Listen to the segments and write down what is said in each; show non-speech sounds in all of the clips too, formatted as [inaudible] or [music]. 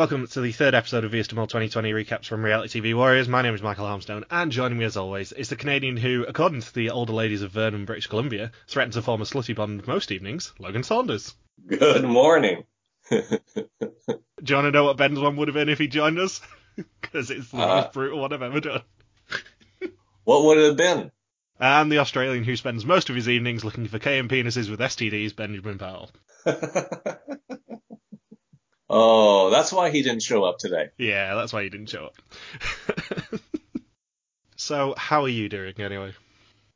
Welcome to the third episode of VS 2020 recaps from Reality TV Warriors. My name is Michael Armstone, and joining me as always is the Canadian who, according to the older ladies of Vernon, British Columbia, threatens to form a slutty bond most evenings, Logan Saunders. Good morning. [laughs] Do you want to know what Ben's one would have been if he joined us? [laughs] Because it's the Uh. most brutal one I've ever done. [laughs] What would it have been? And the Australian who spends most of his evenings looking for KM penises with STDs, Benjamin Powell. Oh, that's why he didn't show up today. Yeah, that's why he didn't show up. [laughs] so, how are you doing anyway?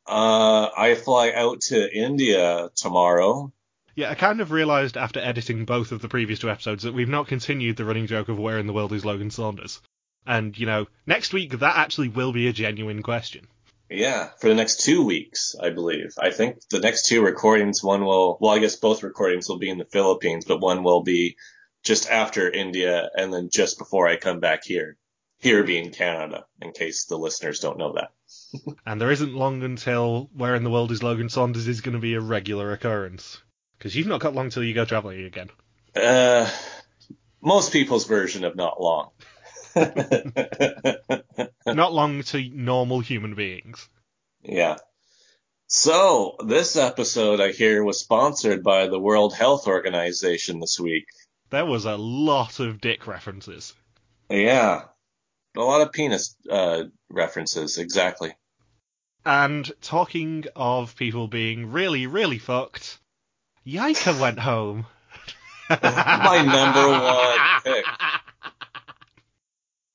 Uh, I fly out to India tomorrow. Yeah, I kind of realised after editing both of the previous two episodes that we've not continued the running joke of where in the world is Logan Saunders. And, you know, next week that actually will be a genuine question. Yeah, for the next two weeks, I believe. I think the next two recordings, one will, well, I guess both recordings will be in the Philippines, but one will be just after India and then just before I come back here. Here being Canada, in case the listeners don't know that. [laughs] And there isn't long until where in the world is Logan Saunders is going to be a regular occurrence. Because you've not got long till you go travelling again. Uh, most people's version of not long. [laughs] Not long to normal human beings. Yeah. So, this episode I hear was sponsored by the World Health Organization this week. There was a lot of dick references. Yeah. A lot of penis uh, references, exactly. And talking of people being really, really fucked, Jaike went home. [laughs] My number one pick. [laughs]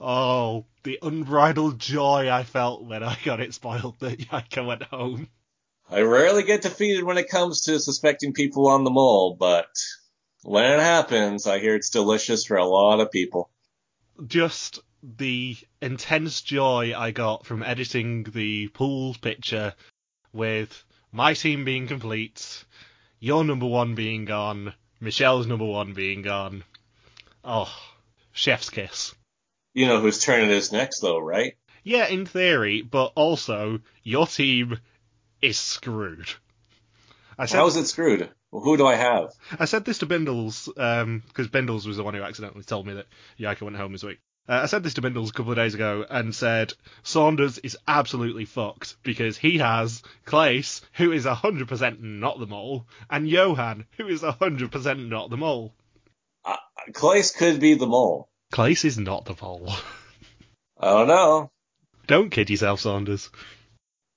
Oh, the unbridled joy I felt when I got it spoiled that Jaike went home. I rarely get defeated when it comes to suspecting people on the mole, but when it happens, I hear it's delicious for a lot of people. Just the intense joy I got from editing the pool picture with my team being complete, your number one being gone, Michelle's number one being gone. Oh, chef's kiss. You know whose turn it is next, though, right? Yeah, in theory, but also your team is screwed. I said How is it screwed? Well, who do I have? I said this to Bindles because Bindles was the one who accidentally told me that Jaike went home this week. Uh, I said this to Bindles a couple of days ago and said Saunders is absolutely fucked because he has Claes, who is 100% not the mole, and Johan, who is 100% not the mole. Claes could be the mole. Claes is not the mole. [laughs] I don't know. Don't kid yourself, Saunders.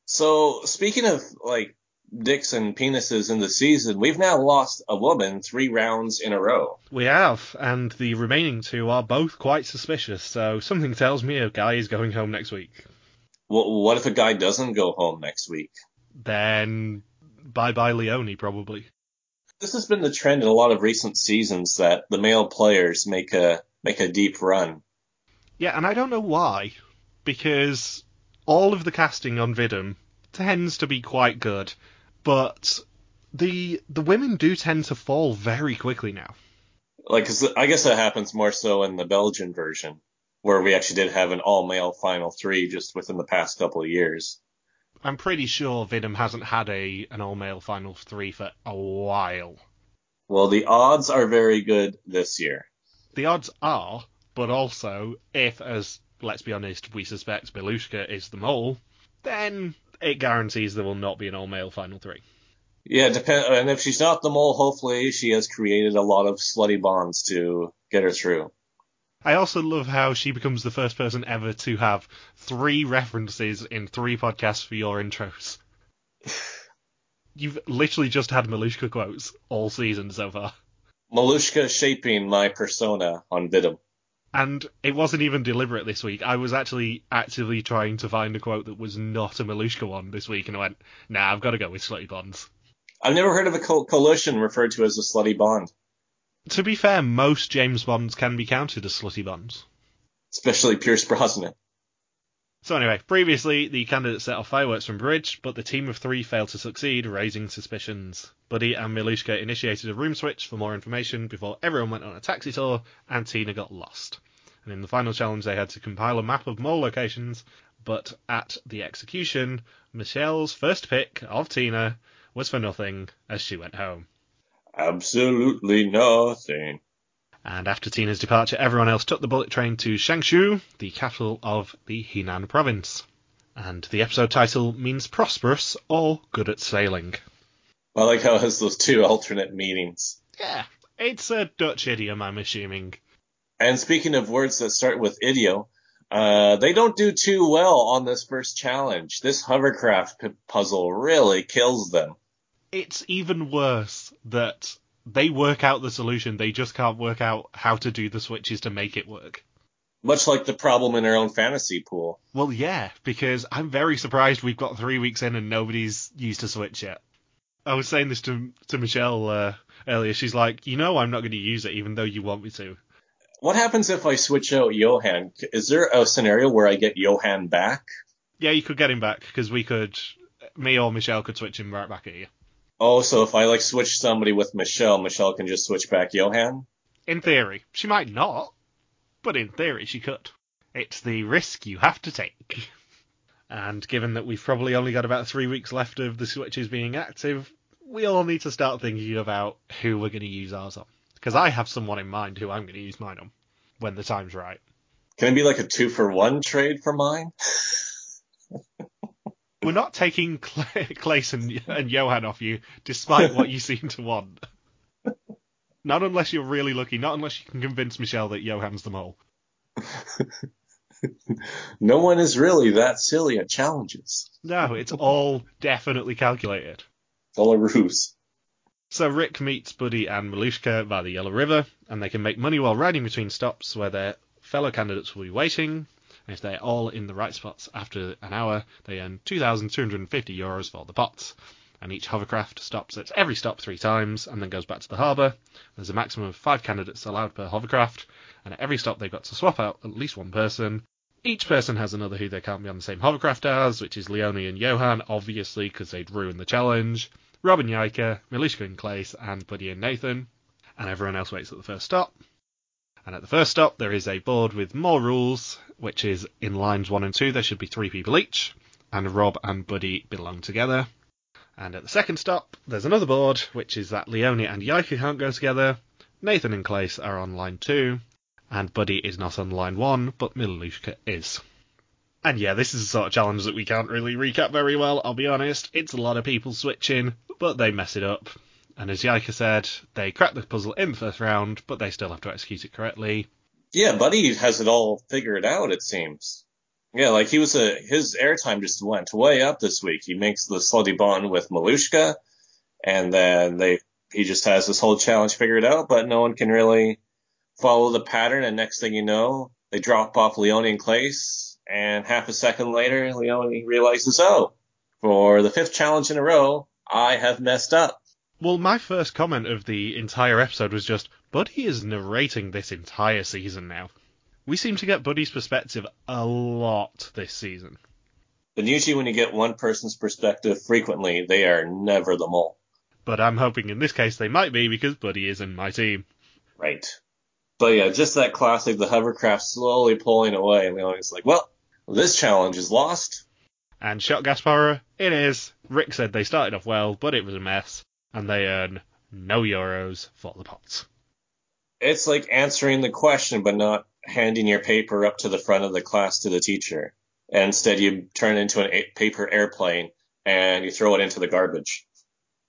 So speaking of like dicks and penises in the season, we've now lost a woman three rounds in a row. We have, and the remaining two are both quite suspicious, so something tells me a guy is going home next week. Well, what if a guy doesn't go home next week? Then bye bye Leonie, probably. This has been the trend in a lot of recent seasons that the male players make a make a deep run. Yeah, and I don't know why, because all of the casting on Vidum tends to be quite good, but the the women do tend to fall very quickly now. Like, I guess that happens more so in the Belgian version, where we actually did have an all male final three just within the past couple of years. I'm pretty sure Vidum hasn't had a an all male final three for a while. Well, the odds are very good this year. The odds are, but also if, as let's be honest, we suspect Miljuschka is the mole, then it guarantees there will not be an all male final three. Yeah, depend. And if she's not the mole, hopefully she has created a lot of slutty bonds to get her through. I also love how she becomes the first person ever to have three references in three podcasts for your intros. [sighs] You've literally just had Miljuschka quotes all season so far. Miljuschka shaping my persona on Vidum. And it wasn't even deliberate this week. I was actually actively trying to find a quote that was not a Miljuschka one this week, and I went, nah, I've got to go with Slutty Bonds. I've never heard of a co- coalition referred to as a slutty bond, To be fair, most James Bonds can be counted as Slutty Bonds. especially Pierce Brosnan. So anyway, previously the candidates set off fireworks from bridge, but the team of three failed to succeed, raising suspicions. Buddy and Miljuschka initiated a room switch for more information before everyone went on a taxi tour, and Tina got lost. And in the final challenge, they had to compile a map of mole locations, but at the execution, Michelle's first pick of Tina was for nothing as she went home. Absolutely nothing. And after Tina's departure, everyone else took the bullet train to Zhengzhou, the capital of the Henan province. And the episode title means prosperous or good at sailing. I like how it has those two alternate meanings. Yeah, it's a Dutch idiom, I'm assuming. And speaking of words that start with idio, uh, they don't do too well on this first challenge. This hovercraft p- puzzle really kills them. It's even worse that they work out the solution, they just can't work out how to do the switches to make it work. Much like the problem in our own fantasy pool. Well, yeah, because I'm very surprised we've got three weeks in and nobody's used a switch yet. I was saying this to to Michelle uh, earlier. She's like, you know, I'm not going to use it, even though you want me to. What happens if I switch out Johan? Is there a scenario where I get Johan back? Yeah, you could get him back because we could, me or Michelle could switch him right back at you. Oh, so if I like switch somebody with Michelle, Michelle can just switch back Johan? In theory, she might not, but in theory she could. It's the risk you have to take. And given that we've probably only got about three weeks left of the switches being active, we all need to start thinking about who we're going to use ours on. Because I have someone in mind who I'm going to use mine on when the time's right. Can it be like a two for one trade for mine? [laughs] We're not taking Cla- [laughs] Claes and, and Johan off you, despite what you seem to want. Not unless you're really lucky. Not unless you can convince Michelle that Johan's the mole. [laughs] no one is really that silly at challenges. No, it's all definitely calculated. All a ruse. So Rick meets Buddy and Miljuschka by the Yellow River, and they can make money while riding between stops where their fellow candidates will be waiting. And if they're all in the right spots after an hour, they earn 2,250 euros for the pots. And each hovercraft stops at every stop three times and then goes back to the harbour. There's a maximum of five candidates allowed per hovercraft, and at every stop they've got to swap out at least one person. Each person has another who they can't be on the same hovercraft as, which is Leonie and Johan, obviously, because they'd ruin the challenge. Robin Jaike, Miljuschka and Claes, and Buddy and Nathan. And everyone else waits at the first stop. And at the first stop, there is a board with more rules, which is in lines 1 and 2, there should be three people each, and Rob and Buddy belong together. And at the second stop, there's another board, which is that Leonie and Jaike can't go together, Nathan and Claes are on line 2, and Buddy is not on line 1, but Miljuschka is. And yeah, this is a sort of challenge that we can't really recap very well, I'll be honest. It's a lot of people switching, but they mess it up. And as Jaike said, they crack the puzzle in the first round, but they still have to execute it correctly. Yeah, Buddy has it all figured out, it seems. Yeah, like he was a his airtime just went way up this week. He makes the slutty bond with Miljuschka, and then they he just has this whole challenge figured out, but no one can really follow the pattern. And next thing you know, they drop off Leonie and Claes, and half a second later, Leonie realizes, oh, for the fifth challenge in a row, I have messed up. Well, my first comment of the entire episode was just, Buddy is narrating this entire season now. We seem to get Buddy's perspective a lot this season. And usually when you get one person's perspective frequently, they are never the mole. But I'm hoping in this case they might be because Buddy is in my team. Right. But yeah, just that classic, the hovercraft slowly pulling away, and Leonie's like, well, this challenge is lost. And Shot Gasparer, it is. Rick said they started off well, but it was a mess, and they earn no euros for the pots. It's like answering the question, but not handing your paper up to the front of the class to the teacher. And instead, you turn it into a paper airplane and you throw it into the garbage.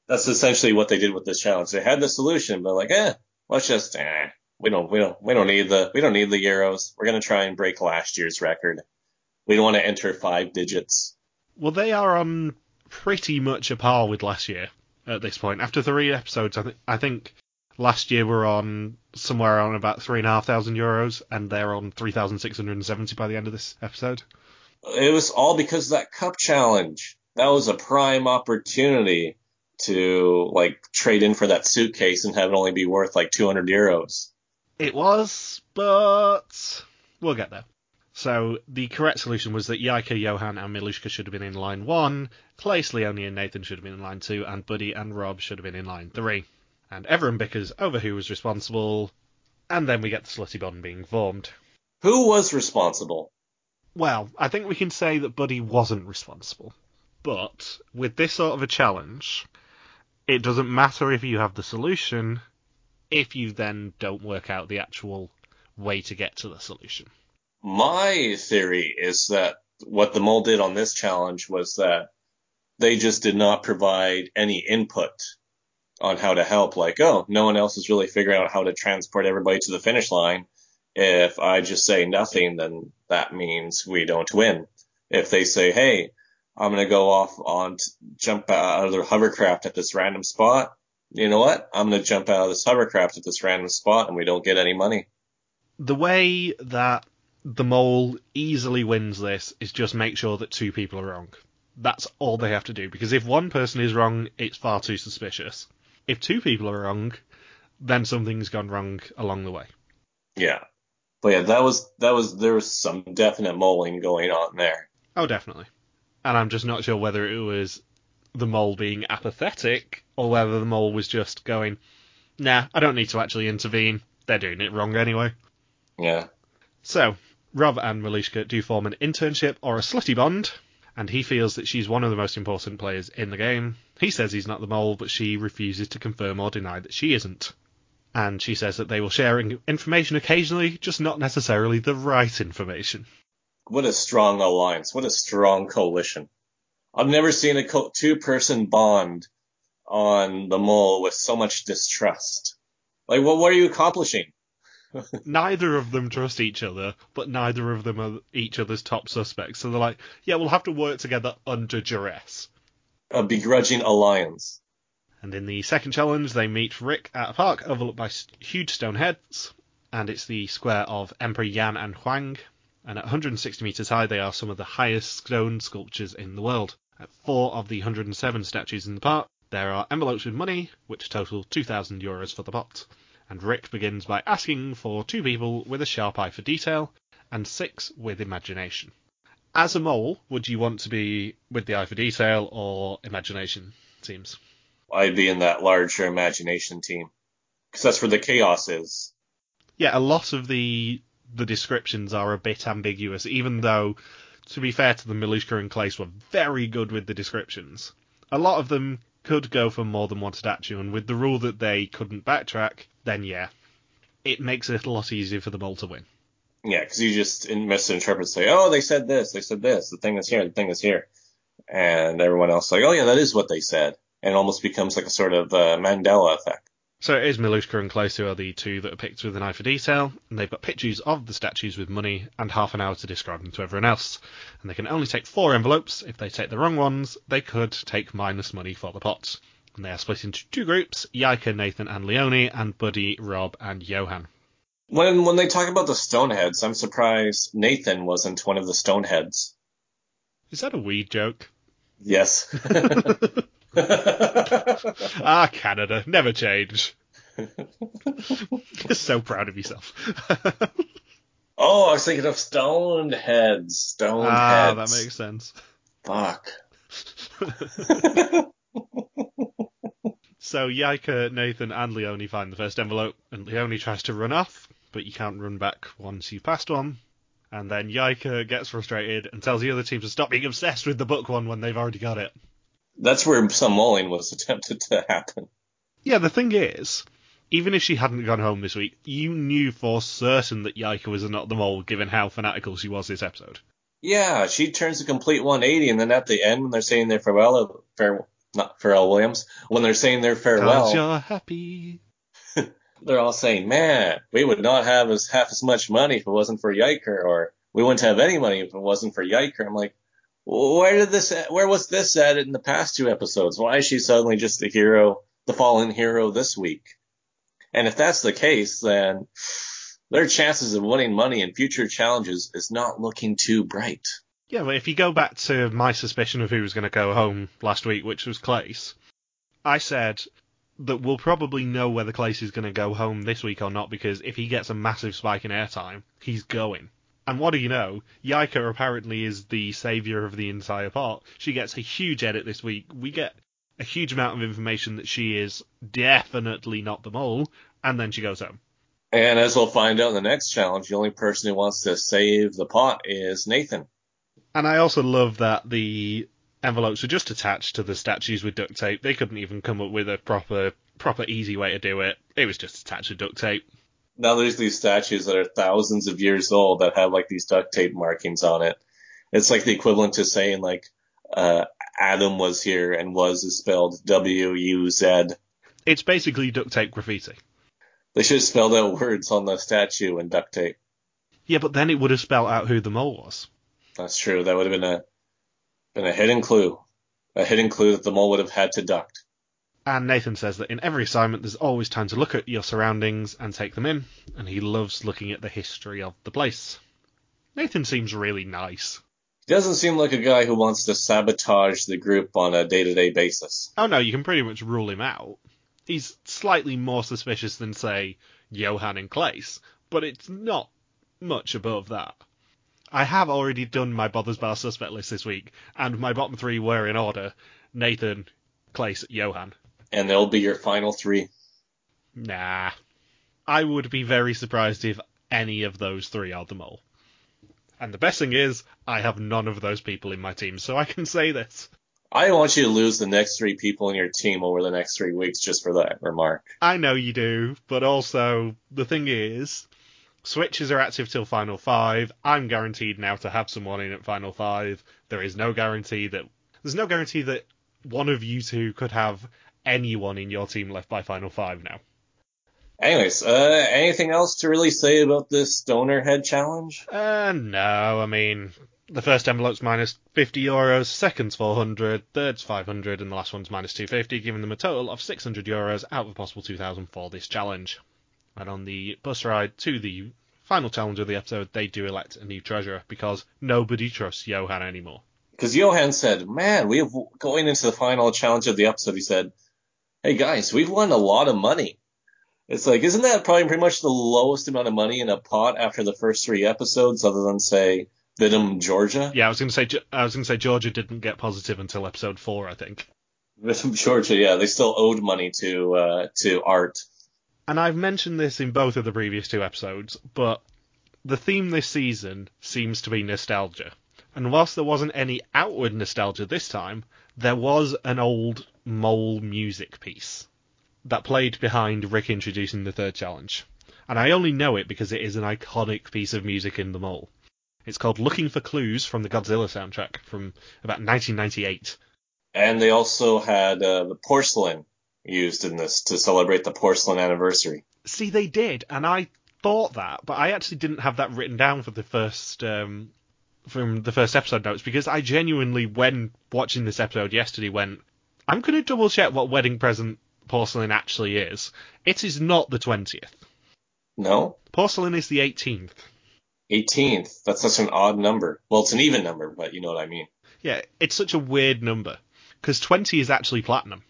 That's essentially what they did with this challenge. They had the solution, but like, eh, let's just, eh, we don't, we don't, we don't need the, we don't need the euros. We're gonna try and break last year's record. We don't want to enter five digits. Well, they are on pretty much a par with last year at this point. After three episodes, I, th- I think last year we're on somewhere on about three and a half thousand euros, and they're on three thousand six hundred and seventy by the end of this episode. It was all because of that cup challenge. That was a prime opportunity to like trade in for that suitcase and have it only be worth like 200 euros. It was, but we'll get there. So the correct solution was that Jaike, Johan, and Miljuschka should have been in line one, Claes, Leonie, and Nathan should have been in line two, and Buddy and Rob should have been in line three. And everyone bickers over who was responsible, and then we get the slutty bond being formed. Who was responsible? Well, I think we can say that Buddy wasn't responsible. But with this sort of a challenge, it doesn't matter if you have the solution if you then don't work out the actual way to get to the solution. My theory is that what the mole did on this challenge was that they just did not provide any input on how to help. Like, oh, no one else is really figuring out how to transport everybody to the finish line. If I just say nothing, then that means we don't win. If they say, hey, I'm going to go off on, jump out of the hovercraft at this random spot, you know what? I'm going to jump out of this hovercraft at this random spot and we don't get any money. The way that the mole easily wins this is just make sure that two people are wrong. That's all they have to do because if one person is wrong, it's far too suspicious. If two people are wrong, then something's gone wrong along the way. Yeah. But yeah, that was, that was, there was some definite moling going on there. Oh, definitely. And I'm just not sure whether it was the mole being apathetic or whether the mole was just going, nah, I don't need to actually intervene. They're doing it wrong anyway. Yeah. So, Rob and Miljuschka do form an internship or a slutty bond, and he feels that she's one of the most important players in the game. He says he's not the mole, but she refuses to confirm or deny that she isn't. And she says that they will share information occasionally, just not necessarily the right information. What a strong alliance. What a strong coalition. I've never seen a co- two person bond on the mole with so much distrust. Like, well, what are you accomplishing? Neither of them trust each other, but neither of them are each other's top suspects. So they're like, yeah, we'll have to work together under duress. A begrudging alliance. And in the second challenge, they meet Rick at a park overlooked by huge stone heads, and it's the square of Emperor Yan and Huang. And at 160 meters high, they are some of the highest stone sculptures in the world. At four of the 107 statues in the park, there are envelopes with money, which total 2,000 euros for the pot and Rick begins by asking for two people with a sharp eye for detail and six with imagination. As a mole, would you want to be with the eye for detail or imagination teams? I'd be in that larger imagination team because that's where the chaos is. Yeah, a lot of the the descriptions are a bit ambiguous, even though, to be fair to them, Miljuschka and Claes were very good with the descriptions. A lot of them could go for more than one statue, and with the rule that they couldn't backtrack, then yeah, it makes it a lot easier for the mole to win. Yeah, because you just misinterpret, and say, oh, they said this, they said this, the thing is here, the thing is here, and everyone else like, oh yeah, that is what they said, and it almost becomes like a sort of uh, Mandela effect. So it is Miljuschka and Claes who are the two that are picked with an eye for detail, and they've got pictures of the statues with money and half an hour to describe them to everyone else. And they can only take four envelopes. If they take the wrong ones, they could take minus money for the pot. And they are split into two groups, Jaike, Nathan and Leonie, and Buddy, Rob and Johan. When when they talk about the Stoneheads, I'm surprised Nathan wasn't one of the Stoneheads. Is that a weed joke? Yes. [laughs] ah, Canada, never change. You're so proud of yourself. [laughs] oh, I was thinking of stoned heads. Stoned ah, that makes sense. Fuck. [laughs] so Jaike, Nathan, and Leonie find the first envelope, and Leonie tries to run off, but you can't run back once you've passed one. And then Jaike gets frustrated and tells the other team to stop being obsessed with the book one when they've already got it. That's where some mulling was [laughs] attempted to happen. Yeah, the thing is, even if she hadn't gone home this week, you knew for certain that Jaike was not the mole, given how fanatical she was this episode. Yeah, she turns a complete 180, and then at the end, when they're saying their farewell, fare, not Pharrell Williams, when they're saying their farewell, Cause you're happy. [laughs] they're all saying, "Man, we would not have as half as much money if it wasn't for Jaike, or we wouldn't have any money if it wasn't for Jaike." I'm like, where did this? Where was this at in the past two episodes? Why is she suddenly just the hero, the fallen hero this week? And if that's the case, then their chances of winning money in future challenges is not looking too bright. Yeah, but if you go back to my suspicion of who was going to go home last week, which was Claes, I said that we'll probably know whether Claes is going to go home this week or not because if he gets a massive spike in airtime, he's going. And what do you know? Jaike apparently is the savior of the entire pot. She gets a huge edit this week. We get a huge amount of information that she is definitely not the mole, and then she goes home. And as we'll find out in the next challenge, the only person who wants to save the pot is Nathan. And I also love that the envelopes were just attached to the statues with duct tape. They couldn't even come up with a proper proper easy way to do it. It was just attached to duct tape. Now there's these statues that are thousands of years old that have like these duct tape markings on it. It's like the equivalent to saying like uh, Adam was here and was is spelled W U Z. It's basically duct tape graffiti. They should have spelled out words on the statue in duct tape. Yeah, but then it would have spelled out who the mole was. That's true. That would have been a been a hidden clue. A hidden clue that the mole would have had to duct. And Nathan says that in every assignment, there's always time to look at your surroundings and take them in, and he loves looking at the history of the place. Nathan seems really nice. He doesn't seem like a guy who wants to sabotage the group on a day to day basis. Oh no, you can pretty much rule him out. He's slightly more suspicious than, say, Johan and Claes, but it's not much above that. I have already done my Bothers Bar suspect list this week, and my bottom three were in order Nathan, Claes, Johan. And they'll be your final three. Nah. I would be very surprised if any of those three are the mole. And the best thing is, I have none of those people in my team, so I can say this. I want you to lose the next three people in your team over the next three weeks just for that remark. I know you do, but also, the thing is, switches are active till Final 5. I'm guaranteed now to have someone in at Final 5. There is no guarantee that. There's no guarantee that one of you two could have anyone in your team left by Final 5 now. Anyways, uh, anything else to really say about this donor head challenge? Uh, no, I mean, the first envelope's minus 50 euros, second's 400, third's 500, and the last one's minus 250, giving them a total of 600 euros out of a possible 2,000 for this challenge. And on the bus ride to the final challenge of the episode, they do elect a new treasurer because nobody trusts Johan anymore. Because Johan said, man, we have, going into the final challenge of the episode, he said, hey guys, we've won a lot of money. It's like, isn't that probably pretty much the lowest amount of money in a pot after the first three episodes, other than say Vidum, Georgia? Yeah, I was going to say I was going to say Georgia didn't get positive until episode four, I think. Vidum, [laughs] Georgia, yeah, they still owed money to uh, to Art. And I've mentioned this in both of the previous two episodes, but the theme this season seems to be nostalgia. And whilst there wasn't any outward nostalgia this time, there was an old mole music piece that played behind Rick introducing the third challenge. And I only know it because it is an iconic piece of music in the mole. It's called Looking for Clues from the Godzilla soundtrack from about 1998. And they also had uh, the porcelain used in this to celebrate the porcelain anniversary. See, they did, and I thought that, but I actually didn't have that written down for the first um, from the first episode notes because I genuinely, when watching this episode yesterday, went, I'm going to double check what wedding present porcelain actually is. It is not the 20th. No? Porcelain is the 18th. 18th. That's such an odd number. Well, it's an even number, but you know what I mean. Yeah, it's such a weird number because 20 is actually platinum.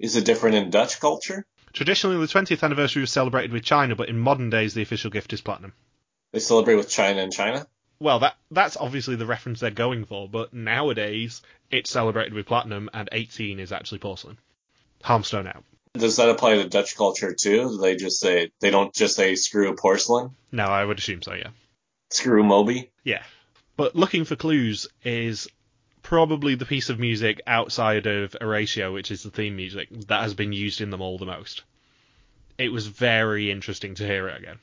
Is it different in Dutch culture? Traditionally, the 20th anniversary was celebrated with China, but in modern days, the official gift is platinum. They celebrate with China and China? Well, that that's obviously the reference they're going for, but nowadays it's celebrated with platinum, and 18 is actually porcelain. Harmstone out. Does that apply to Dutch culture too? Do they just say they don't just say screw porcelain? No, I would assume so. Yeah. Screw Moby? Yeah. But looking for clues is probably the piece of music outside of Erasio, which is the theme music, that has been used in them all the most. It was very interesting to hear it again.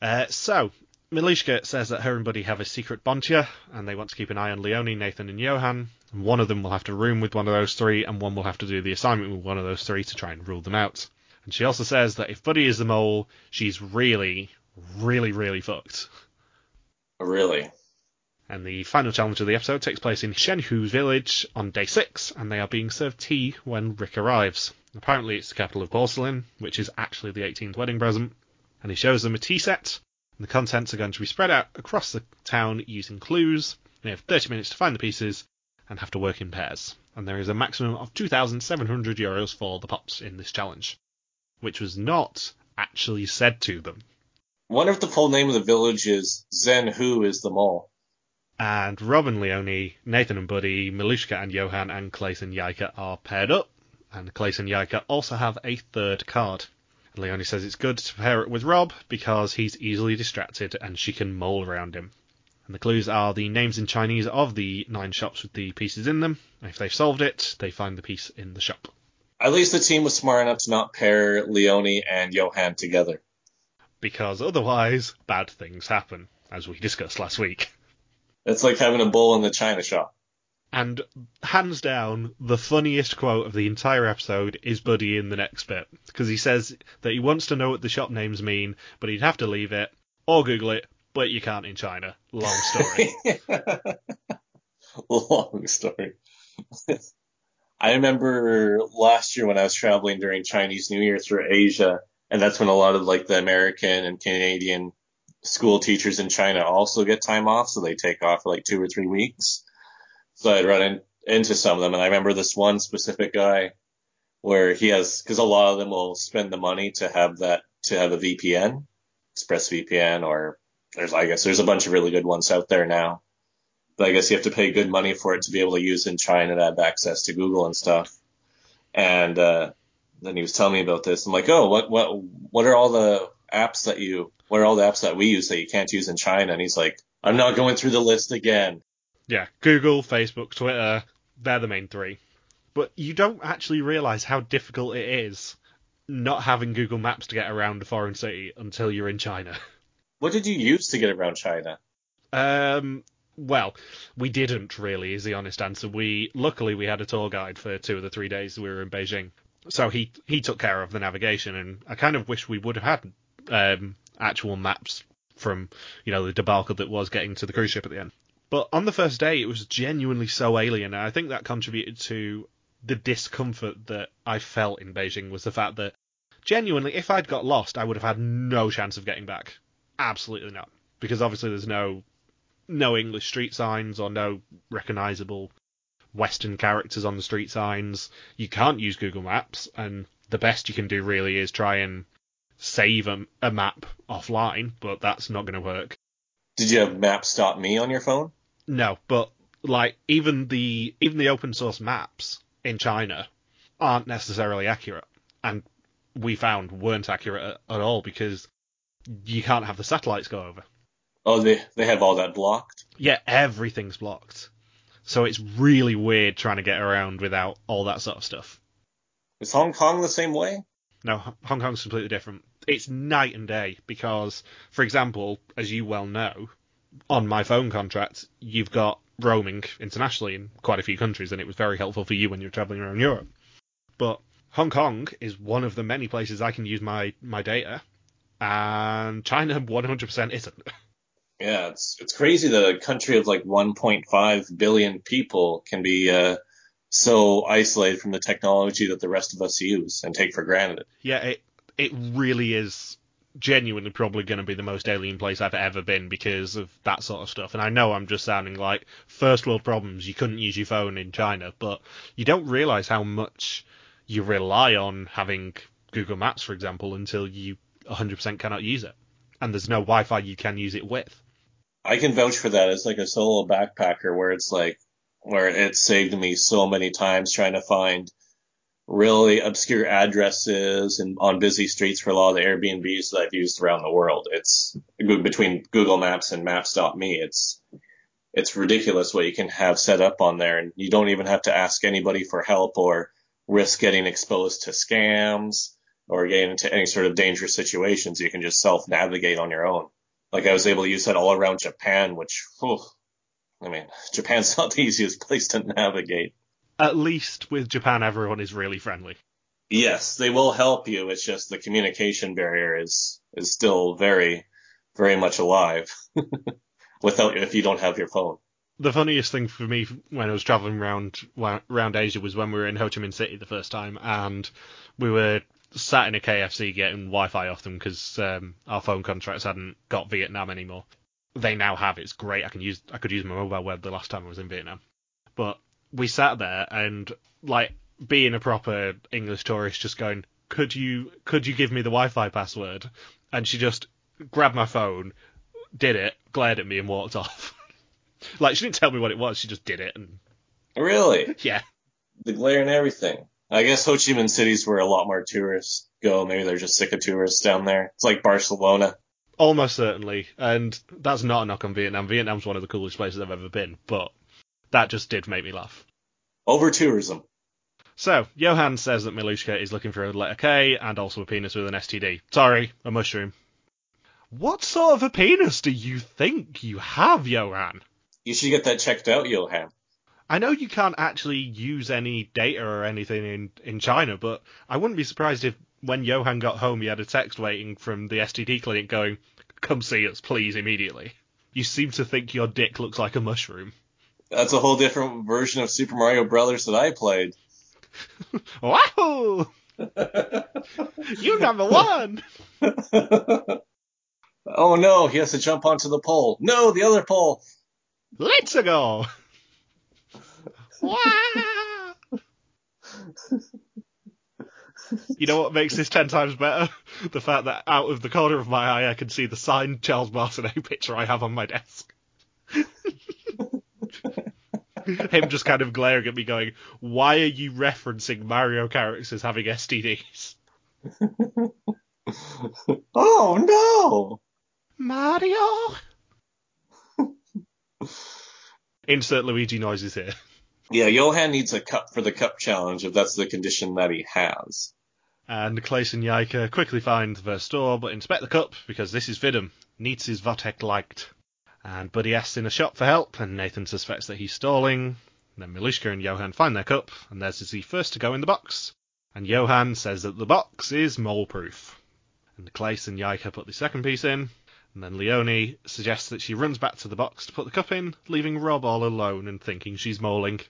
Uh, so, Miljuschka says that her and Buddy have a secret bontia, and they want to keep an eye on Leonie, Nathan, and Johan. One of them will have to room with one of those three, and one will have to do the assignment with one of those three to try and rule them out. And she also says that if Buddy is the mole, she's really, really, really fucked. Really? And the final challenge of the episode takes place in Shenhu village on day six, and they are being served tea when Rick arrives. Apparently, it's the capital of porcelain, which is actually the 18th wedding present. And he shows them a tea set, and the contents are going to be spread out across the town using clues. They have 30 minutes to find the pieces and have to work in pairs. And there is a maximum of 2,700 euros for the pops in this challenge, which was not actually said to them. Wonder if the full name of the village is Zen Who is the mole. And Robin and Leonie, Nathan and Buddy, Miljuschka and Johan, and Clayton Jaike are paired up. And Clayton Jaike also have a third card. And Leonie says it's good to pair it with Rob because he's easily distracted and she can mole around him. And the clues are the names in Chinese of the nine shops with the pieces in them. And if they've solved it, they find the piece in the shop. At least the team was smart enough to not pair Leonie and Johan together. Because otherwise, bad things happen, as we discussed last week. It's like having a bull in the china shop. And hands down, the funniest quote of the entire episode is Buddy in the next bit. Because he says that he wants to know what the shop names mean, but he'd have to leave it or Google it, but you can't in China. Long story. [laughs] Long story. [laughs] I remember last year when I was traveling during Chinese New Year through Asia, and that's when a lot of like the American and Canadian school teachers in China also get time off, so they take off for like two or three weeks. So I'd run in, into some of them, and I remember this one specific guy where he has, because a lot of them will spend the money to have that to have a VPN, ExpressVPN, or there's I guess there's a bunch of really good ones out there now. But I guess you have to pay good money for it to be able to use in China to have access to Google and stuff. And uh, then he was telling me about this. I'm like, oh, what what what are all the apps that you what are all the apps that we use that you can't use in China? And he's like, I'm not going through the list again. Yeah, Google, Facebook, Twitter, they're the main three. But you don't actually realize how difficult it is not having Google Maps to get around a foreign city until you're in China. What did you use to get around China? Um, well, we didn't really, is the honest answer. We luckily we had a tour guide for two of the three days we were in Beijing, so he he took care of the navigation, and I kind of wish we would have had um, actual maps from you know the debacle that was getting to the cruise ship at the end. But on the first day, it was genuinely so alien, and I think that contributed to the discomfort that I felt in Beijing was the fact that genuinely, if I'd got lost, I would have had no chance of getting back. Absolutely not, because obviously there's no no English street signs or no recognizable Western characters on the street signs. You can't use Google Maps, and the best you can do really is try and save a, a map offline, but that's not going to work. Did you have Maps.me on your phone? No, but like even the even the open source maps in China aren't necessarily accurate, and we found weren't accurate at, at all because you can't have the satellites go over. Oh, they they have all that blocked. Yeah, everything's blocked. So it's really weird trying to get around without all that sort of stuff. Is Hong Kong the same way? No, Hong Kong's completely different. It's night and day because, for example, as you well know, on my phone contract, you've got roaming internationally in quite a few countries, and it was very helpful for you when you're traveling around Europe. But Hong Kong is one of the many places I can use my, my data, and China 100% isn't. Yeah, it's it's crazy that a country of like 1.5 billion people can be uh, so isolated from the technology that the rest of us use and take for granted. Yeah, it it really is genuinely probably going to be the most alien place I've ever been because of that sort of stuff. And I know I'm just sounding like first world problems. You couldn't use your phone in China, but you don't realize how much you rely on having Google Maps, for example, until you 100% cannot use it. And there's no Wi-Fi you can use it with. I can vouch for that It's like a solo backpacker where it's like where it saved me so many times trying to find really obscure addresses and on busy streets for a lot of the Airbnbs that I've used around the world. It's between Google Maps and Maps.me. It's it's ridiculous what you can have set up on there, and you don't even have to ask anybody for help or risk getting exposed to scams or getting into any sort of dangerous situations. You can just self navigate on your own. Like I was able to use that all around Japan, which, whew, I mean, Japan's [laughs] not the easiest place to navigate. At least with Japan, everyone is really friendly. Yes, they will help you. It's just the communication barrier is is still very, very much alive. [laughs] Without if you don't have your phone. The funniest thing for me when I was traveling around around Asia was when we were in Ho Chi Minh City the first time, and we were sat in a KFC getting Wi-Fi off them because um, our phone contracts hadn't got Vietnam anymore. They now have. It's great. I can use. I could use my mobile web the last time I was in Vietnam. But we sat there and like being a proper English tourist, just going, "Could you could you give me the Wi-Fi password?" And she just grabbed my phone, did it, glared at me, and walked off. [laughs] like she didn't tell me what it was. She just did it and. Really? Yeah. The glare and everything. I guess Ho Chi Minh cities where a lot more tourists go. Maybe they're just sick of tourists down there. It's like Barcelona. Almost certainly, and that's not a knock on Vietnam. Vietnam's one of the coolest places I've ever been, but that just did make me laugh. Over tourism. So, Johan says that Miljuschka is looking for a letter K and also a penis with an STD. Sorry, a mushroom. What sort of a penis do you think you have, Johan? You should get that checked out, Johan. I know you can't actually use any data or anything in, in China, but I wouldn't be surprised if when Johan got home he had a text waiting from the STD clinic going, come see us, please, immediately. You seem to think your dick looks like a mushroom. That's a whole different version of Super Mario Brothers that I played. [laughs] wow! you number one! [laughs] oh no, he has to jump onto the pole. No, the other pole. Let's go! [laughs] you know what makes this ten times better? The fact that out of the corner of my eye I can see the signed Charles Martinet picture I have on my desk. [laughs] Him just kind of glaring at me going, why are you referencing Mario characters having STDs? [laughs] oh no! Mario! [laughs] Insert Luigi noises here. Yeah, Johan needs a cup for the cup challenge if that's the condition that he has. And Claes and Jaike quickly find the store but inspect the cup because this is Vidum. Needs is Votek liked. And Buddy asks in a shop for help, and Nathan suspects that he's stalling. Then Miljuschka and Johan find their cup, and theirs is the first to go in the box. And Johan says that the box is mole proof. And Claes and Jaike put the second piece in, and then Leonie suggests that she runs back to the box to put the cup in, leaving Rob all alone and thinking she's moling.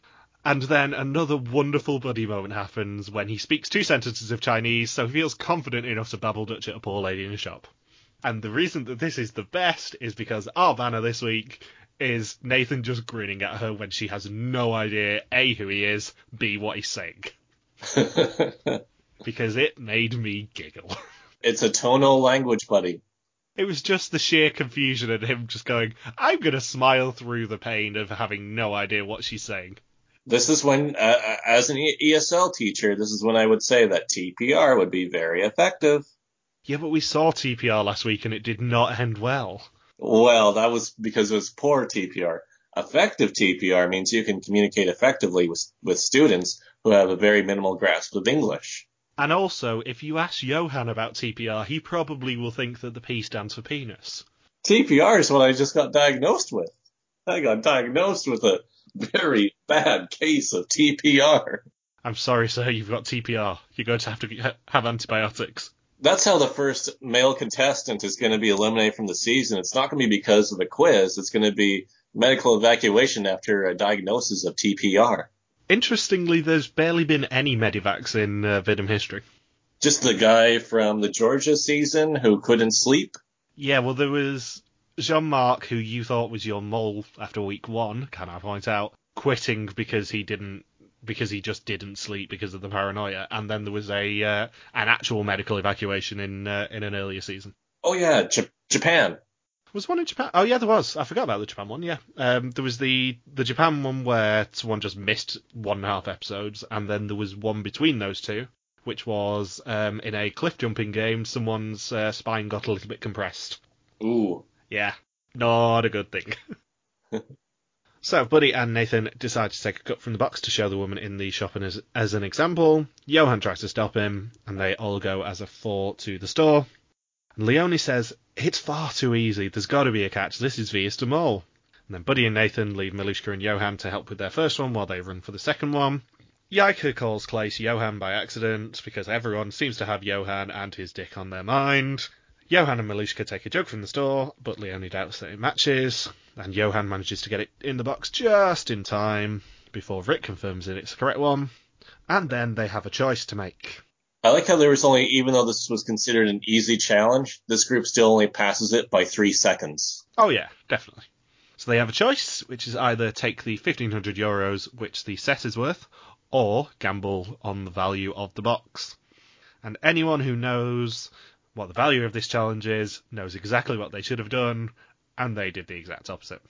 And then another wonderful buddy moment happens when he speaks two sentences of Chinese, so he feels confident enough to babble Dutch at a poor lady in a shop. And the reason that this is the best is because our banner this week is Nathan just grinning at her when she has no idea A, who he is, B, what he's saying. [laughs] because it made me giggle. It's a tonal language, buddy. It was just the sheer confusion and him just going, I'm going to smile through the pain of having no idea what she's saying. This is when, uh, uh as an ESL teacher, this is when I would say that TPR would be very effective. Yeah, but we saw TPR last week and it did not end well. Well, that was because it was poor TPR. Effective TPR means you can communicate effectively with, with students who have a very minimal grasp of English. And also, if you ask Johan about TPR, he probably will think that the P stands for penis. TPR is what I just got diagnosed with. I got diagnosed with a very bad case of TPR. I'm sorry, sir, you've got TPR. You're going to have to have antibiotics. That's how the first male contestant is going to be eliminated from the season. It's not going to be because of a quiz. It's going to be medical evacuation after a diagnosis of TPR. Interestingly, there's barely been any medivacs in uh, history. Just the guy from the Georgia season who couldn't sleep. Yeah, well, there was Jean Marc, who you thought was your mole after week one, can I point out, quitting because he didn't because he just didn't sleep because of the paranoia, and then there was a uh, an actual medical evacuation in uh, in an earlier season. Oh yeah, J- Japan. Was one in Japan? Oh yeah, there was. I forgot about the Japan one. Yeah, um, there was the the Japan one where someone just missed one and a half episodes, and then there was one between those two, which was um, in a cliff jumping game. Someone's uh, spine got a little bit compressed. Ooh. Yeah, not a good thing. [laughs] so Buddy and Nathan decide to take a cut from the box to show the woman in the shop as as an example. Johan tries to stop him, and they all go as a four to the store. And Leonie says, It's far too easy. There's got to be a catch. This is Vias Mole. And then Buddy and Nathan leave Miljuschka and Johan to help with their first one while they run for the second one. Jaike calls Claes Johan by accident because everyone seems to have Johan and his dick on their mind. Johan and Miljuschka take a jug from the store, but Leonie doubts that it matches, and Johan manages to get it in the box just in time before Rick confirms that it's the correct one, and then they have a choice to make. I like how there was only, even though this was considered an easy challenge, this group still only passes it by three seconds. Oh yeah, definitely. So they have a choice, which is either take the 1500 euros, which the set is worth, or gamble on the value of the box. And anyone who knows what the value of this challenge is knows exactly what they should have done, and they did the exact opposite.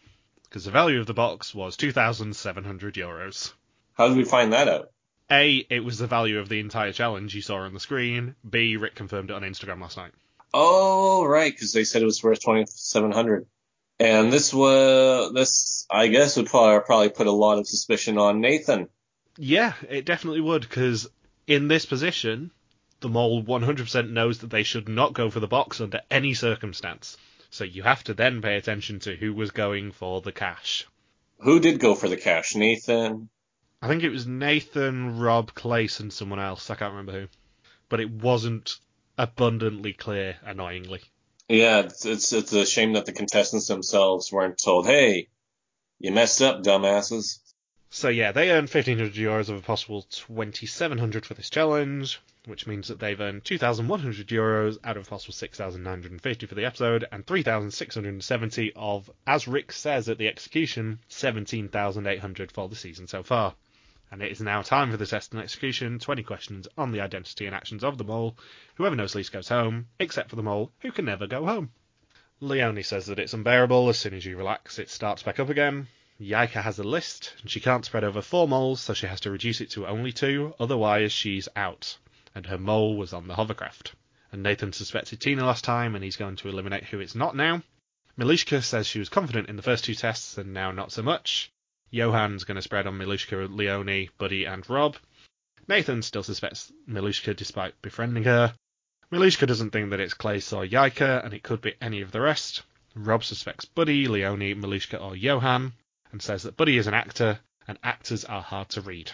Because the value of the box was 2,700 euros. How did we find that out? A, it was the value of the entire challenge you saw on the screen. B, Rick confirmed it on Instagram last night. Oh, right, because they said it was worth 2,700. And this was, this, I guess, would probably, probably put a lot of suspicion on Nathan. Yeah, it definitely would, because in this position, the mole 100% knows that they should not go for the box under any circumstance. So you have to then pay attention to who was going for the cash. Who did go for the cash? Nathan? I think it was Nathan, Rob, Claes, and someone else. I can't remember who. But it wasn't abundantly clear, annoyingly. Yeah, it's, it's, it's a shame that the contestants themselves weren't told, hey, you messed up, dumbasses. So yeah, they earned 1500 euros of a possible 2700 for this challenge, which means that they've earned 2100 euros out of a possible 6950 for the episode, and 3670 of, as Rick says at the execution, 17800 for the season so far. And it is now time for the test and execution 20 questions on the identity and actions of the mole. Whoever knows least goes home, except for the mole, who can never go home. Leonie says that it's unbearable. As soon as you relax, it starts back up again. Jaike has a list, and she can't spread over four moles, so she has to reduce it to only two, otherwise she's out. And her mole was on the hovercraft. And Nathan suspected Tina last time, and he's going to eliminate who it's not now. Miljuschka says she was confident in the first two tests, and now not so much. Johan's going to spread on Miljuschka, Leonie, Buddy, and Rob. Nathan still suspects Miljuschka despite befriending her. Miljuschka doesn't think that it's Claes or Jaike, and it could be any of the rest. Rob suspects Buddy, Leonie, Miljuschka, or Johan, and says that Buddy is an actor, and actors are hard to read.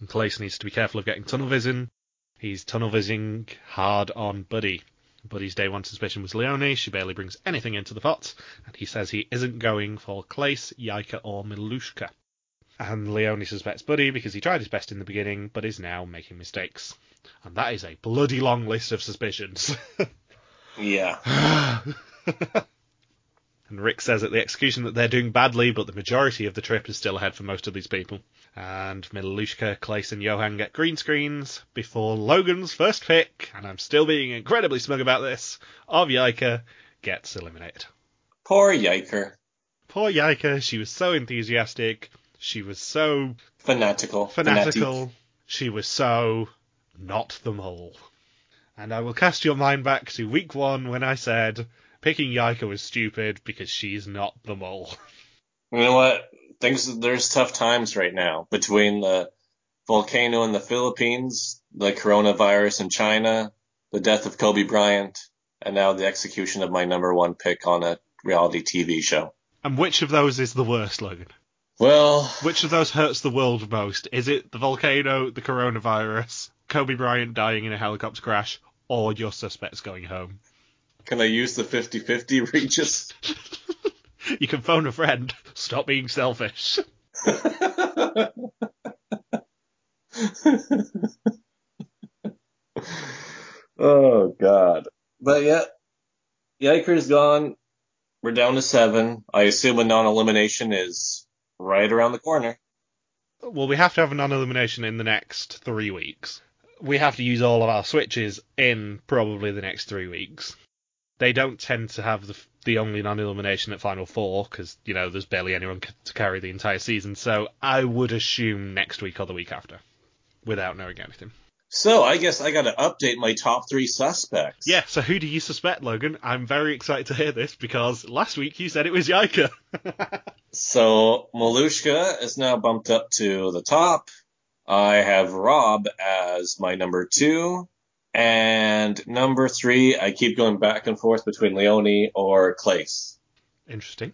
And Claes needs to be careful of getting tunnel vision. He's tunnel vising hard on Buddy. Buddy's day one suspicion was Leonie. She barely brings anything into the pot, and he says he isn't going for Claes, Jaike, or Miljuschka. And Leonie suspects Buddy because he tried his best in the beginning, but is now making mistakes. And that is a bloody long list of suspicions. [laughs] yeah. [sighs] [laughs] and Rick says at the execution that they're doing badly, but the majority of the trip is still ahead for most of these people. And Miljuschka, Claes, and Johan get green screens before Logan's first pick, and I'm still being incredibly smug about this, of Jaike gets eliminated. Poor Jaike. Poor Jaike, she was so enthusiastic, she was so Fanatical. fanatical, Fanatic. she was so not the mole. And I will cast your mind back to week one when I said picking Jaike was stupid because she's not the mole. [laughs] You know what? Things there's tough times right now between the volcano in the Philippines, the coronavirus in China, the death of Kobe Bryant, and now the execution of my number one pick on a reality TV show. And which of those is the worst, Logan? Well, Which of those hurts the world most? Is it the volcano, the coronavirus, Kobe Bryant dying in a helicopter crash, or your suspects going home? Can I use the 50-50 Regis? [laughs] You can phone a friend. Stop being selfish. [laughs] oh God. But yeah, Jaike's gone. We're down to seven. I assume a non-elimination is right around the corner. Well, we have to have a non-elimination in the next three weeks. We have to use all of our switches in probably the next three weeks. They don't tend to have the the only non-elimination at Final Four because you know there's barely anyone c- to carry the entire season. So I would assume next week or the week after, without knowing anything. So I guess I got to update my top three suspects. Yeah. So who do you suspect, Logan? I'm very excited to hear this because last week you said it was Jaike. [laughs] So Miljuschka is now bumped up to the top. I have Rob as my number two. And number three, I keep going back and forth between Leonie or Claes. Interesting.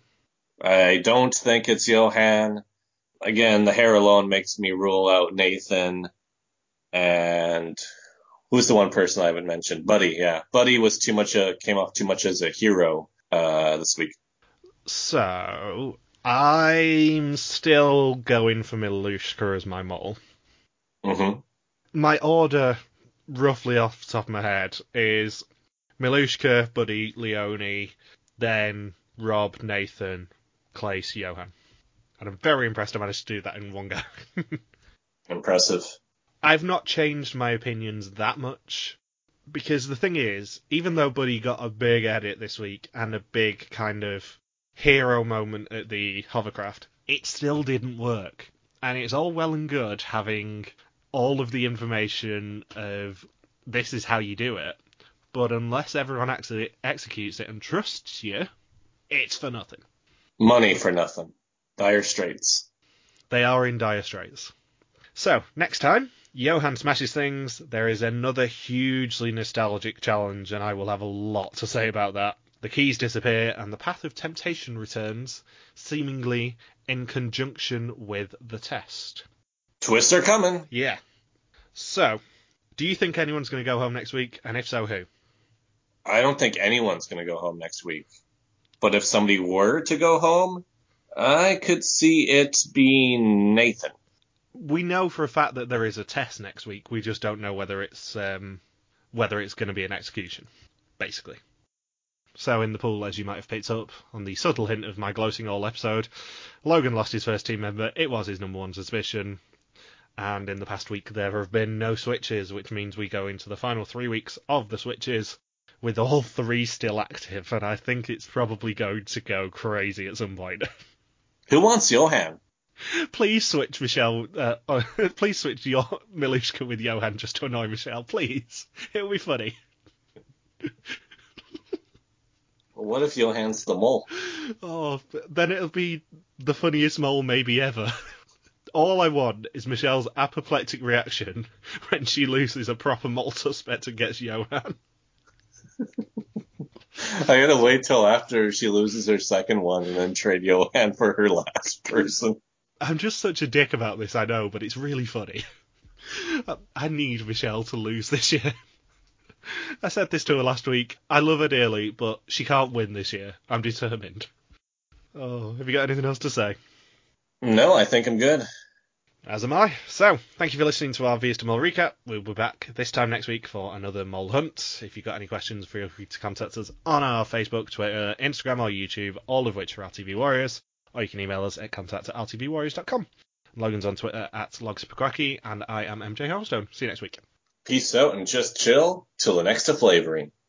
I don't think it's Johan. Again, the hair alone makes me rule out Nathan. And who's the one person I haven't mentioned? Buddy, yeah. Buddy was too much, a, came off too much as a hero, uh, this week. So I'm still going for Miljuschka as my mole. hmm My order, roughly off the top of my head, is Miljuschka, Buddy, Leonie, then Rob, Nathan, Claes, Johan. And I'm very impressed I managed to do that in one go. [laughs] Impressive. I've not changed my opinions that much. Because the thing is, even though Buddy got a big edit this week and a big kind of hero moment at the hovercraft, it still didn't work. And it's all well and good having all of the information of this is how you do it, but unless everyone actually executes it and trusts you, it's for nothing. Money for nothing. Dire straits. They are in dire straits. So, next time, Johan smashes things. There is another hugely nostalgic challenge, and I will have a lot to say about that. The keys disappear, and the path of temptation returns, seemingly in conjunction with the test. Twister coming. Yeah. So, do you think anyone's going to go home next week? And if so, who? I don't think anyone's going to go home next week. But if somebody were to go home, I could see it being Nathan. We know for a fact that there is a test next week. We just don't know whether it's um, whether it's going to be an execution, basically. So in the pool, as you might have picked up on the subtle hint of my gloating all episode, Logan lost his first team member. It was his number one suspicion. And in the past week, there have been no switches, which means we go into the final three weeks of the switches with all three still active. And I think it's probably going to go crazy at some point. [laughs] Who wants Johan? please switch Michelle. Uh, uh, [laughs] please switch your [laughs] Miljuschka with Johan just to annoy Michelle. Please, it'll be funny. What if Johan's the mole? Oh, then it'll be the funniest mole maybe ever. All I want is Michelle's apoplectic reaction [laughs] when she loses a proper mole suspect and gets Johan. [laughs] I gotta wait till after she loses her second one and then trade Johan for her last [laughs] person. I'm just such a dick about this, I know, but it's really funny. I need Michelle to lose this year. I said this to her last week. I love her dearly, but she can't win this year. I'm determined. Oh, have you got anything else to say? No, I think I'm good. As am I. So, thank you for listening to our to Mole recap. We'll be back this time next week for another mole hunt. If you've got any questions, feel free to contact us on our Facebook, Twitter, Instagram, or YouTube, all of which are RTV Warriors. Or you can email us at contact at rtvwarriors.com. Logan's on Twitter at Logsuperquacky, and I am MJ Hellstone. See you next week. Peace out and just chill till the next flavoring.